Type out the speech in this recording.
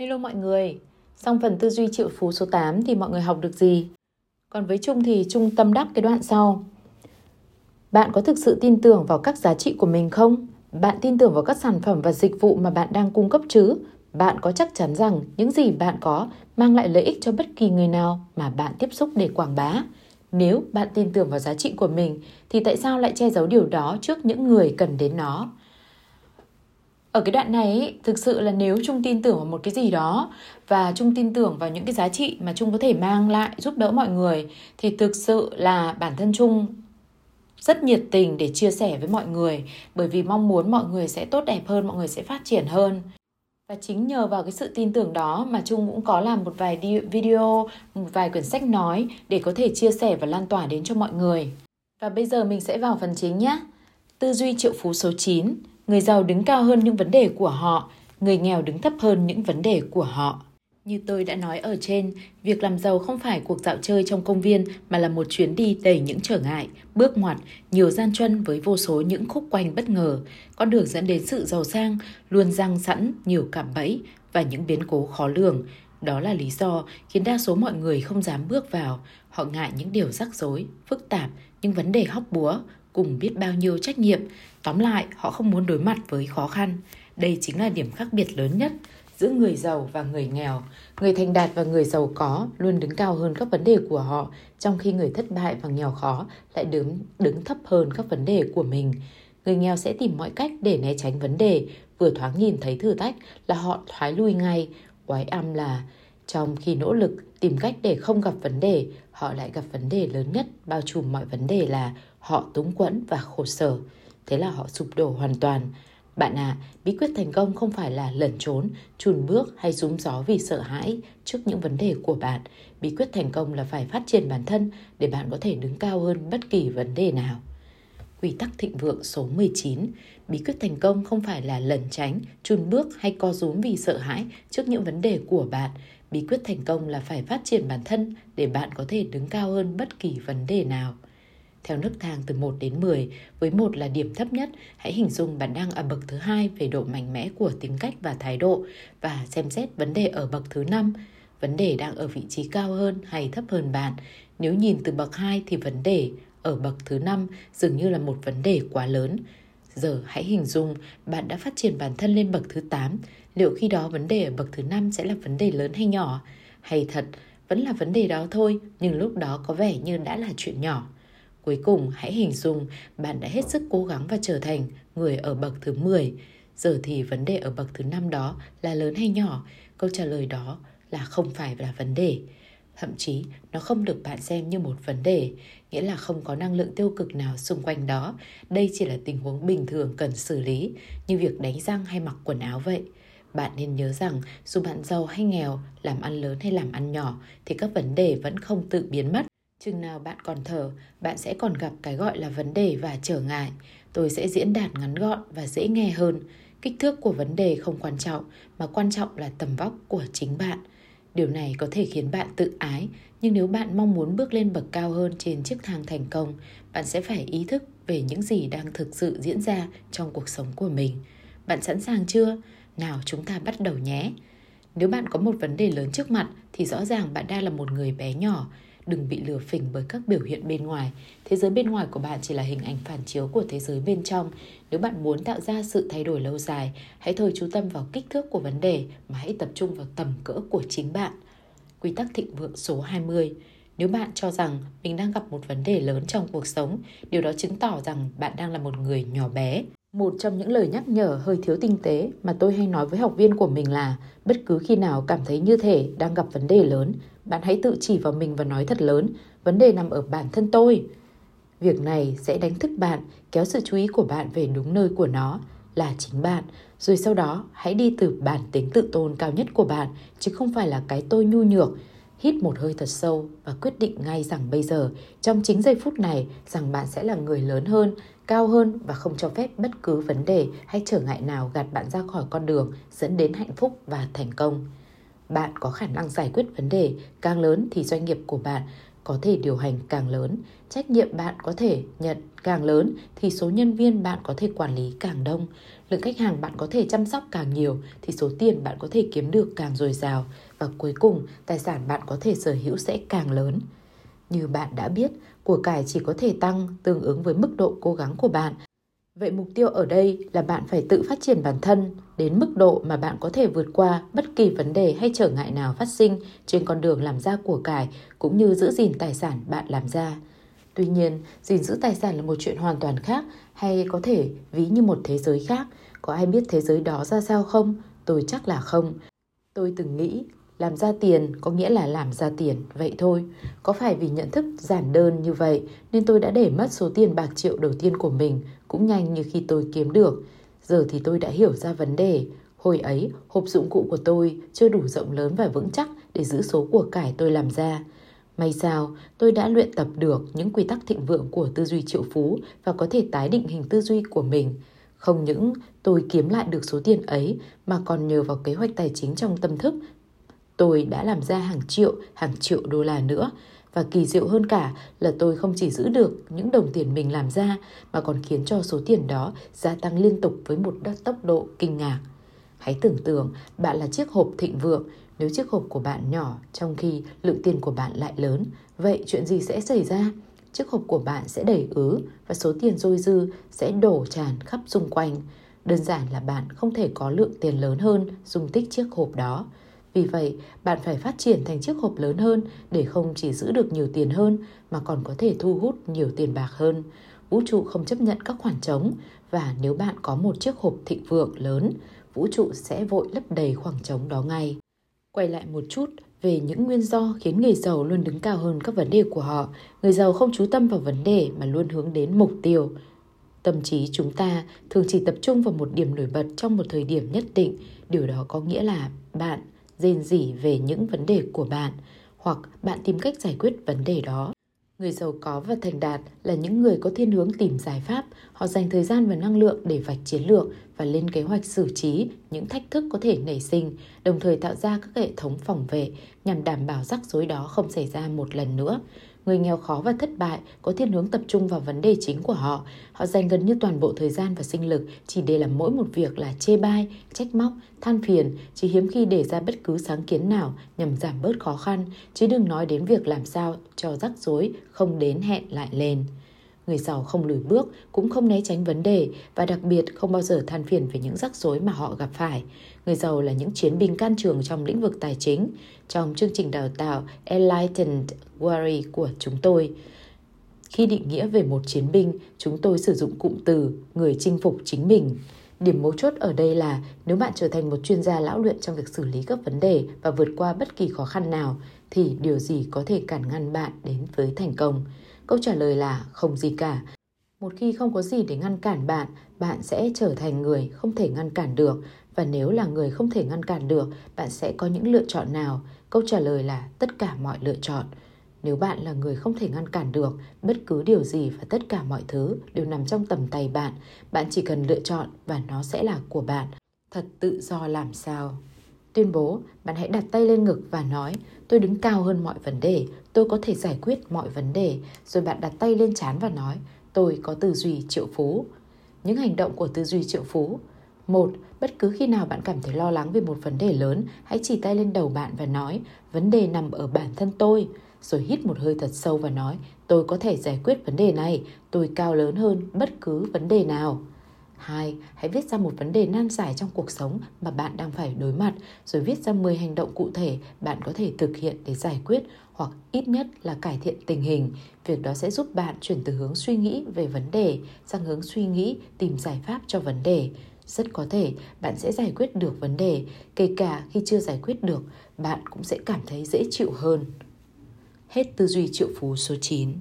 Hello mọi người, xong phần tư duy triệu phú số 8 thì mọi người học được gì? Còn với Trung thì Trung tâm đắc cái đoạn sau. Bạn có thực sự tin tưởng vào các giá trị của mình không? Bạn tin tưởng vào các sản phẩm và dịch vụ mà bạn đang cung cấp chứ? Bạn có chắc chắn rằng những gì bạn có mang lại lợi ích cho bất kỳ người nào mà bạn tiếp xúc để quảng bá? Nếu bạn tin tưởng vào giá trị của mình thì tại sao lại che giấu điều đó trước những người cần đến nó? Ở cái đoạn này thực sự là nếu trung tin tưởng vào một cái gì đó và trung tin tưởng vào những cái giá trị mà trung có thể mang lại giúp đỡ mọi người thì thực sự là bản thân trung rất nhiệt tình để chia sẻ với mọi người bởi vì mong muốn mọi người sẽ tốt đẹp hơn mọi người sẽ phát triển hơn và chính nhờ vào cái sự tin tưởng đó mà Trung cũng có làm một vài video, một vài quyển sách nói để có thể chia sẻ và lan tỏa đến cho mọi người. Và bây giờ mình sẽ vào phần chính nhé. Tư duy triệu phú số 9 người giàu đứng cao hơn những vấn đề của họ, người nghèo đứng thấp hơn những vấn đề của họ. Như tôi đã nói ở trên, việc làm giàu không phải cuộc dạo chơi trong công viên mà là một chuyến đi đầy những trở ngại, bước ngoặt, nhiều gian truân với vô số những khúc quanh bất ngờ. Con đường dẫn đến sự giàu sang luôn răng sẵn nhiều cạm bẫy và những biến cố khó lường. Đó là lý do khiến đa số mọi người không dám bước vào. Họ ngại những điều rắc rối, phức tạp, những vấn đề hóc búa, cùng biết bao nhiêu trách nhiệm. Tóm lại, họ không muốn đối mặt với khó khăn. Đây chính là điểm khác biệt lớn nhất giữa người giàu và người nghèo. Người thành đạt và người giàu có luôn đứng cao hơn các vấn đề của họ, trong khi người thất bại và nghèo khó lại đứng đứng thấp hơn các vấn đề của mình. Người nghèo sẽ tìm mọi cách để né tránh vấn đề, vừa thoáng nhìn thấy thử thách là họ thoái lui ngay. Quái âm là trong khi nỗ lực tìm cách để không gặp vấn đề, họ lại gặp vấn đề lớn nhất bao trùm mọi vấn đề là họ túng quẫn và khổ sở. Thế là họ sụp đổ hoàn toàn. Bạn à, bí quyết thành công không phải là lẩn trốn, chùn bước hay rúm gió vì sợ hãi trước những vấn đề của bạn. Bí quyết thành công là phải phát triển bản thân để bạn có thể đứng cao hơn bất kỳ vấn đề nào. Quy tắc thịnh vượng số 19 Bí quyết thành công không phải là lẩn tránh, chùn bước hay co rúm vì sợ hãi trước những vấn đề của bạn. Bí quyết thành công là phải phát triển bản thân để bạn có thể đứng cao hơn bất kỳ vấn đề nào theo nước thang từ 1 đến 10, với một là điểm thấp nhất, hãy hình dung bạn đang ở bậc thứ hai về độ mạnh mẽ của tính cách và thái độ và xem xét vấn đề ở bậc thứ 5, vấn đề đang ở vị trí cao hơn hay thấp hơn bạn. Nếu nhìn từ bậc 2 thì vấn đề ở bậc thứ 5 dường như là một vấn đề quá lớn. Giờ hãy hình dung bạn đã phát triển bản thân lên bậc thứ 8, liệu khi đó vấn đề ở bậc thứ 5 sẽ là vấn đề lớn hay nhỏ? Hay thật, vẫn là vấn đề đó thôi, nhưng lúc đó có vẻ như đã là chuyện nhỏ. Cuối cùng hãy hình dung bạn đã hết sức cố gắng và trở thành người ở bậc thứ 10. Giờ thì vấn đề ở bậc thứ 5 đó là lớn hay nhỏ? Câu trả lời đó là không phải là vấn đề. Thậm chí nó không được bạn xem như một vấn đề, nghĩa là không có năng lượng tiêu cực nào xung quanh đó. Đây chỉ là tình huống bình thường cần xử lý, như việc đánh răng hay mặc quần áo vậy. Bạn nên nhớ rằng dù bạn giàu hay nghèo, làm ăn lớn hay làm ăn nhỏ thì các vấn đề vẫn không tự biến mất Chừng nào bạn còn thở, bạn sẽ còn gặp cái gọi là vấn đề và trở ngại. Tôi sẽ diễn đạt ngắn gọn và dễ nghe hơn. Kích thước của vấn đề không quan trọng, mà quan trọng là tầm vóc của chính bạn. Điều này có thể khiến bạn tự ái, nhưng nếu bạn mong muốn bước lên bậc cao hơn trên chiếc thang thành công, bạn sẽ phải ý thức về những gì đang thực sự diễn ra trong cuộc sống của mình. Bạn sẵn sàng chưa? Nào chúng ta bắt đầu nhé. Nếu bạn có một vấn đề lớn trước mặt thì rõ ràng bạn đang là một người bé nhỏ, đừng bị lừa phỉnh bởi các biểu hiện bên ngoài. Thế giới bên ngoài của bạn chỉ là hình ảnh phản chiếu của thế giới bên trong. Nếu bạn muốn tạo ra sự thay đổi lâu dài, hãy thôi chú tâm vào kích thước của vấn đề mà hãy tập trung vào tầm cỡ của chính bạn. Quy tắc thịnh vượng số 20 nếu bạn cho rằng mình đang gặp một vấn đề lớn trong cuộc sống, điều đó chứng tỏ rằng bạn đang là một người nhỏ bé. Một trong những lời nhắc nhở hơi thiếu tinh tế mà tôi hay nói với học viên của mình là bất cứ khi nào cảm thấy như thể đang gặp vấn đề lớn, bạn hãy tự chỉ vào mình và nói thật lớn, vấn đề nằm ở bản thân tôi. Việc này sẽ đánh thức bạn, kéo sự chú ý của bạn về đúng nơi của nó, là chính bạn. Rồi sau đó, hãy đi từ bản tính tự tôn cao nhất của bạn, chứ không phải là cái tôi nhu nhược. Hít một hơi thật sâu và quyết định ngay rằng bây giờ, trong chính giây phút này, rằng bạn sẽ là người lớn hơn, cao hơn và không cho phép bất cứ vấn đề hay trở ngại nào gạt bạn ra khỏi con đường dẫn đến hạnh phúc và thành công bạn có khả năng giải quyết vấn đề càng lớn thì doanh nghiệp của bạn có thể điều hành càng lớn, trách nhiệm bạn có thể nhận càng lớn thì số nhân viên bạn có thể quản lý càng đông. Lượng khách hàng bạn có thể chăm sóc càng nhiều thì số tiền bạn có thể kiếm được càng dồi dào và cuối cùng tài sản bạn có thể sở hữu sẽ càng lớn. Như bạn đã biết, của cải chỉ có thể tăng tương ứng với mức độ cố gắng của bạn. Vậy mục tiêu ở đây là bạn phải tự phát triển bản thân đến mức độ mà bạn có thể vượt qua bất kỳ vấn đề hay trở ngại nào phát sinh trên con đường làm ra của cải cũng như giữ gìn tài sản bạn làm ra. Tuy nhiên, gìn giữ tài sản là một chuyện hoàn toàn khác hay có thể ví như một thế giới khác. Có ai biết thế giới đó ra sao không? Tôi chắc là không. Tôi từng nghĩ làm ra tiền có nghĩa là làm ra tiền, vậy thôi. Có phải vì nhận thức giản đơn như vậy nên tôi đã để mất số tiền bạc triệu đầu tiên của mình cũng nhanh như khi tôi kiếm được. Giờ thì tôi đã hiểu ra vấn đề. Hồi ấy, hộp dụng cụ của tôi chưa đủ rộng lớn và vững chắc để giữ số của cải tôi làm ra. May sao, tôi đã luyện tập được những quy tắc thịnh vượng của tư duy triệu phú và có thể tái định hình tư duy của mình. Không những tôi kiếm lại được số tiền ấy mà còn nhờ vào kế hoạch tài chính trong tâm thức tôi đã làm ra hàng triệu, hàng triệu đô la nữa. Và kỳ diệu hơn cả là tôi không chỉ giữ được những đồng tiền mình làm ra mà còn khiến cho số tiền đó gia tăng liên tục với một tốc độ kinh ngạc. Hãy tưởng tượng bạn là chiếc hộp thịnh vượng, nếu chiếc hộp của bạn nhỏ trong khi lượng tiền của bạn lại lớn, vậy chuyện gì sẽ xảy ra? Chiếc hộp của bạn sẽ đầy ứ và số tiền dôi dư sẽ đổ tràn khắp xung quanh. Đơn giản là bạn không thể có lượng tiền lớn hơn dung tích chiếc hộp đó. Vì vậy, bạn phải phát triển thành chiếc hộp lớn hơn để không chỉ giữ được nhiều tiền hơn mà còn có thể thu hút nhiều tiền bạc hơn. Vũ trụ không chấp nhận các khoảng trống và nếu bạn có một chiếc hộp thịnh vượng lớn, vũ trụ sẽ vội lấp đầy khoảng trống đó ngay. Quay lại một chút về những nguyên do khiến người giàu luôn đứng cao hơn các vấn đề của họ. Người giàu không chú tâm vào vấn đề mà luôn hướng đến mục tiêu. Tâm trí chúng ta thường chỉ tập trung vào một điểm nổi bật trong một thời điểm nhất định. Điều đó có nghĩa là bạn rên rỉ về những vấn đề của bạn hoặc bạn tìm cách giải quyết vấn đề đó. Người giàu có và thành đạt là những người có thiên hướng tìm giải pháp, họ dành thời gian và năng lượng để vạch chiến lược và lên kế hoạch xử trí những thách thức có thể nảy sinh, đồng thời tạo ra các hệ thống phòng vệ nhằm đảm bảo rắc rối đó không xảy ra một lần nữa. Người nghèo khó và thất bại có thiên hướng tập trung vào vấn đề chính của họ. Họ dành gần như toàn bộ thời gian và sinh lực chỉ để làm mỗi một việc là chê bai, trách móc, than phiền, chỉ hiếm khi để ra bất cứ sáng kiến nào nhằm giảm bớt khó khăn, chứ đừng nói đến việc làm sao cho rắc rối không đến hẹn lại lên. Người giàu không lùi bước, cũng không né tránh vấn đề và đặc biệt không bao giờ than phiền về những rắc rối mà họ gặp phải. Người giàu là những chiến binh can trường trong lĩnh vực tài chính. Trong chương trình đào tạo Enlightened Warrior của chúng tôi, khi định nghĩa về một chiến binh, chúng tôi sử dụng cụm từ người chinh phục chính mình. Điểm mấu chốt ở đây là nếu bạn trở thành một chuyên gia lão luyện trong việc xử lý các vấn đề và vượt qua bất kỳ khó khăn nào, thì điều gì có thể cản ngăn bạn đến với thành công? Câu trả lời là không gì cả. Một khi không có gì để ngăn cản bạn, bạn sẽ trở thành người không thể ngăn cản được. Và nếu là người không thể ngăn cản được, bạn sẽ có những lựa chọn nào? Câu trả lời là tất cả mọi lựa chọn. Nếu bạn là người không thể ngăn cản được, bất cứ điều gì và tất cả mọi thứ đều nằm trong tầm tay bạn. Bạn chỉ cần lựa chọn và nó sẽ là của bạn. Thật tự do làm sao? Tuyên bố, bạn hãy đặt tay lên ngực và nói, tôi đứng cao hơn mọi vấn đề, tôi có thể giải quyết mọi vấn đề. Rồi bạn đặt tay lên chán và nói, tôi có tư duy triệu phú. Những hành động của tư duy triệu phú. Một, bất cứ khi nào bạn cảm thấy lo lắng về một vấn đề lớn, hãy chỉ tay lên đầu bạn và nói, vấn đề nằm ở bản thân tôi. Rồi hít một hơi thật sâu và nói, tôi có thể giải quyết vấn đề này, tôi cao lớn hơn bất cứ vấn đề nào. 2. Hãy viết ra một vấn đề nan giải trong cuộc sống mà bạn đang phải đối mặt, rồi viết ra 10 hành động cụ thể bạn có thể thực hiện để giải quyết hoặc ít nhất là cải thiện tình hình. Việc đó sẽ giúp bạn chuyển từ hướng suy nghĩ về vấn đề sang hướng suy nghĩ tìm giải pháp cho vấn đề. Rất có thể bạn sẽ giải quyết được vấn đề, kể cả khi chưa giải quyết được, bạn cũng sẽ cảm thấy dễ chịu hơn. Hết tư duy triệu phú số 9